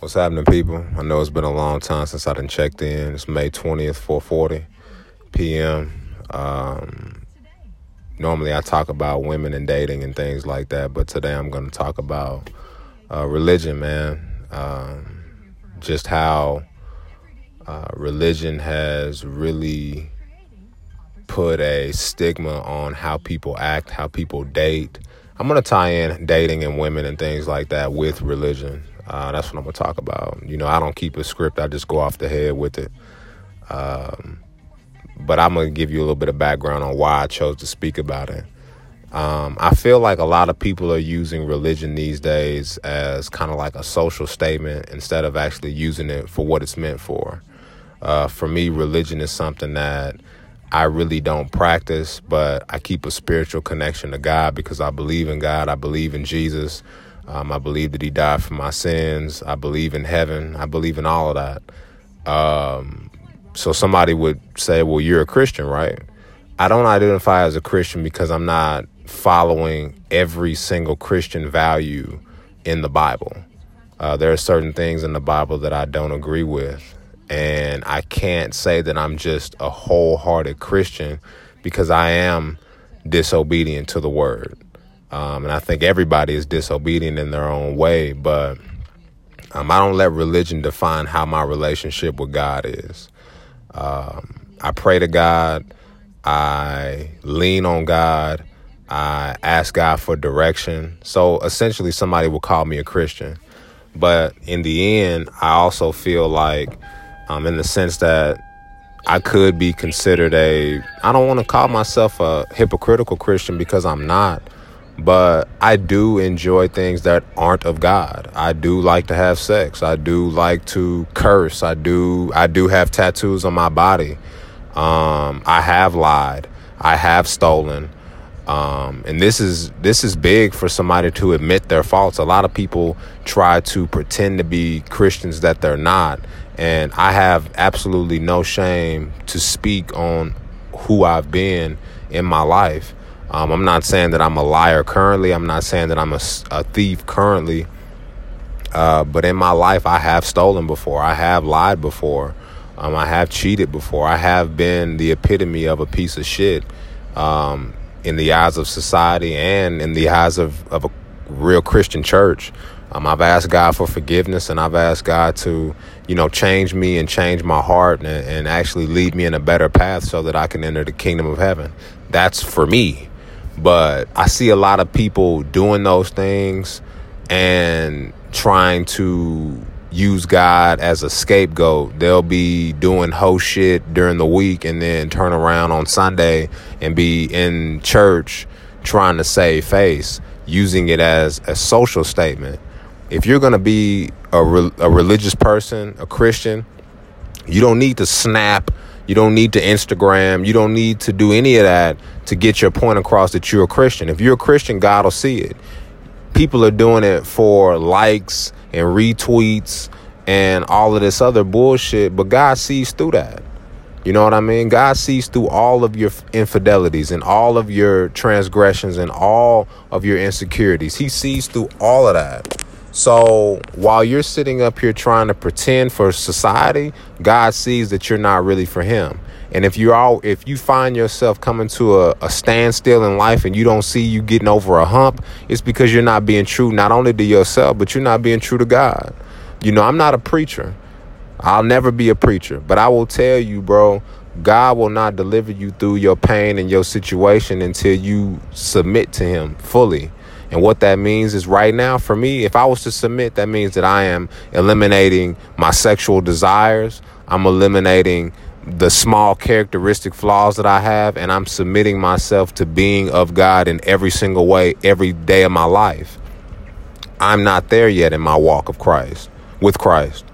What's happening, people? I know it's been a long time since I done checked in. It's May 20th, 4:40 p.m. Um, normally, I talk about women and dating and things like that, but today I'm going to talk about uh, religion, man. Um, just how uh, religion has really put a stigma on how people act, how people date. I'm going to tie in dating and women and things like that with religion. Uh, that's what I'm gonna talk about. You know, I don't keep a script; I just go off the head with it. Um, but I'm gonna give you a little bit of background on why I chose to speak about it. Um, I feel like a lot of people are using religion these days as kind of like a social statement instead of actually using it for what it's meant for. Uh, for me, religion is something that I really don't practice, but I keep a spiritual connection to God because I believe in God. I believe in Jesus. Um, I believe that he died for my sins. I believe in heaven. I believe in all of that. Um, so somebody would say, well, you're a Christian, right? I don't identify as a Christian because I'm not following every single Christian value in the Bible. Uh, there are certain things in the Bible that I don't agree with. And I can't say that I'm just a wholehearted Christian because I am disobedient to the word. Um, and I think everybody is disobedient in their own way, but um, I don't let religion define how my relationship with God is. Um, I pray to God, I lean on God, I ask God for direction. So essentially, somebody will call me a Christian. But in the end, I also feel like, um, in the sense that I could be considered a, I don't want to call myself a hypocritical Christian because I'm not but I do enjoy things that aren't of God. I do like to have sex. I do like to curse. I do I do have tattoos on my body. Um, I have lied. I have stolen. Um, and this is this is big for somebody to admit their faults. A lot of people try to pretend to be Christians that they're not, and I have absolutely no shame to speak on who I've been in my life. Um, I'm not saying that I'm a liar currently. I'm not saying that I'm a, a thief currently. Uh, but in my life, I have stolen before. I have lied before. Um, I have cheated before. I have been the epitome of a piece of shit um, in the eyes of society and in the eyes of, of a real Christian church. Um, I've asked God for forgiveness and I've asked God to, you know, change me and change my heart and, and actually lead me in a better path so that I can enter the kingdom of heaven. That's for me. But I see a lot of people doing those things and trying to use God as a scapegoat. They'll be doing whole shit during the week and then turn around on Sunday and be in church trying to save face, using it as a social statement. If you're going to be a, re- a religious person, a Christian, you don't need to snap you don't need to Instagram. You don't need to do any of that to get your point across that you're a Christian. If you're a Christian, God will see it. People are doing it for likes and retweets and all of this other bullshit, but God sees through that. You know what I mean? God sees through all of your infidelities and all of your transgressions and all of your insecurities. He sees through all of that. So while you're sitting up here trying to pretend for society, God sees that you're not really for Him. And if you're all, if you find yourself coming to a, a standstill in life and you don't see you getting over a hump, it's because you're not being true not only to yourself, but you're not being true to God. You know, I'm not a preacher. I'll never be a preacher, but I will tell you, bro, God will not deliver you through your pain and your situation until you submit to Him fully. And what that means is right now, for me, if I was to submit, that means that I am eliminating my sexual desires. I'm eliminating the small characteristic flaws that I have, and I'm submitting myself to being of God in every single way, every day of my life. I'm not there yet in my walk of Christ, with Christ.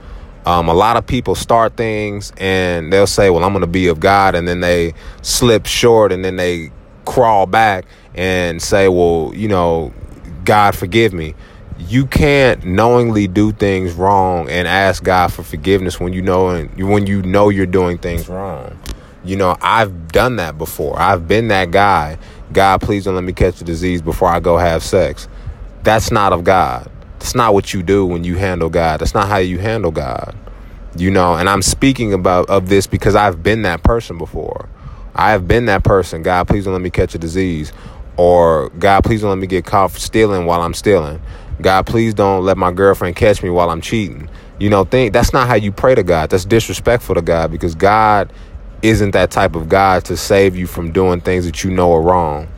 Um, a lot of people start things and they'll say, Well, I'm going to be of God. And then they slip short and then they crawl back and say, Well, you know, God forgive me. You can't knowingly do things wrong and ask God for forgiveness when you know and when you know you're doing things wrong. You know, I've done that before. I've been that guy. God, please don't let me catch the disease before I go have sex. That's not of God. That's not what you do when you handle God. That's not how you handle God. You know, and I'm speaking about of this because I've been that person before. I have been that person. God, please don't let me catch a disease. Or God, please don't let me get caught for stealing while I'm stealing. God, please don't let my girlfriend catch me while I'm cheating. You know, think that's not how you pray to God. That's disrespectful to God because God isn't that type of God to save you from doing things that you know are wrong.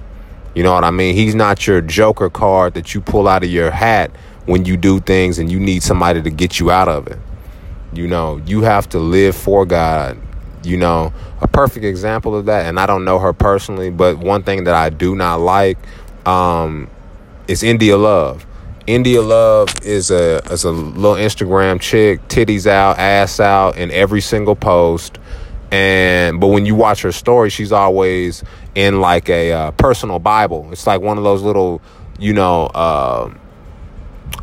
You know what I mean? He's not your joker card that you pull out of your hat when you do things and you need somebody to get you out of it. You know, you have to live for God. You know, a perfect example of that, and I don't know her personally, but one thing that I do not like um, is India Love. India Love is a is a little Instagram chick, titties out, ass out in every single post. And but when you watch her story, she's always in like a uh, personal Bible. It's like one of those little, you know, uh,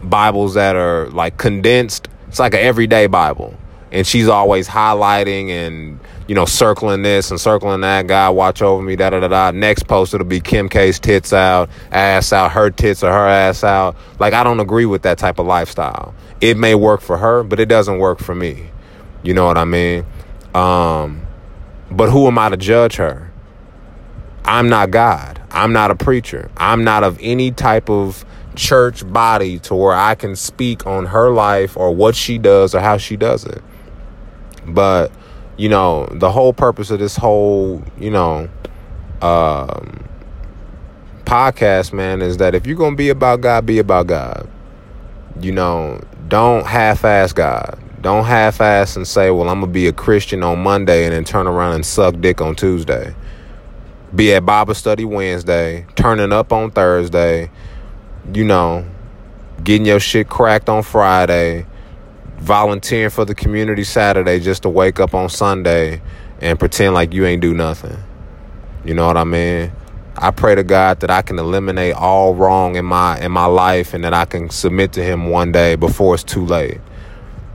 Bibles that are like condensed. It's like an everyday Bible, and she's always highlighting and you know, circling this and circling that. guy watch over me. Da da da da. Next post, it'll be Kim K's tits out, ass out, her tits or her ass out. Like, I don't agree with that type of lifestyle. It may work for her, but it doesn't work for me. You know what I mean? Um, but who am I to judge her? I'm not God. I'm not a preacher. I'm not of any type of church body to where I can speak on her life or what she does or how she does it. But you know, the whole purpose of this whole, you know, um, podcast, man, is that if you're to be about God, be about God. You know, don't half ass God. Don't half ass and say, well, I'm to be a Christian on Monday and then turn around and suck dick on Tuesday. Be at Bible study Wednesday, turning up on Thursday, you know, getting your shit cracked on Friday volunteering for the community Saturday just to wake up on Sunday and pretend like you ain't do nothing. You know what I mean? I pray to God that I can eliminate all wrong in my in my life and that I can submit to him one day before it's too late.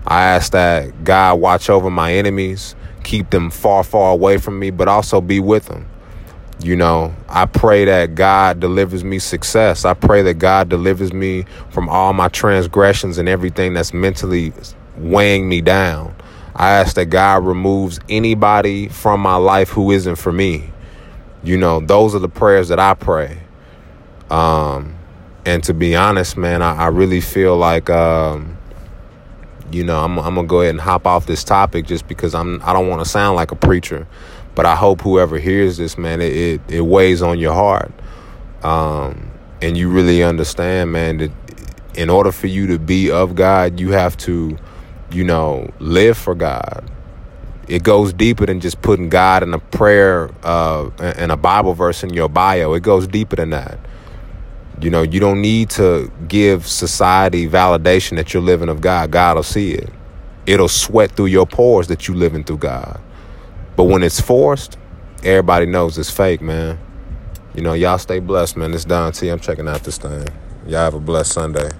I ask that God watch over my enemies, keep them far far away from me, but also be with them. You know, I pray that God delivers me success. I pray that God delivers me from all my transgressions and everything that's mentally weighing me down. I ask that God removes anybody from my life who isn't for me. You know, those are the prayers that I pray. Um, and to be honest, man, I, I really feel like, um, you know, I'm, I'm gonna go ahead and hop off this topic just because I'm I don't want to sound like a preacher. But I hope whoever hears this, man, it, it, it weighs on your heart. Um, and you really understand, man, that in order for you to be of God, you have to, you know, live for God. It goes deeper than just putting God in a prayer uh, and a Bible verse in your bio. It goes deeper than that. You know, you don't need to give society validation that you're living of God. God will see it. It'll sweat through your pores that you're living through God. But when it's forced, everybody knows it's fake, man. You know, y'all stay blessed, man. It's Don T. I'm checking out this thing. Y'all have a blessed Sunday.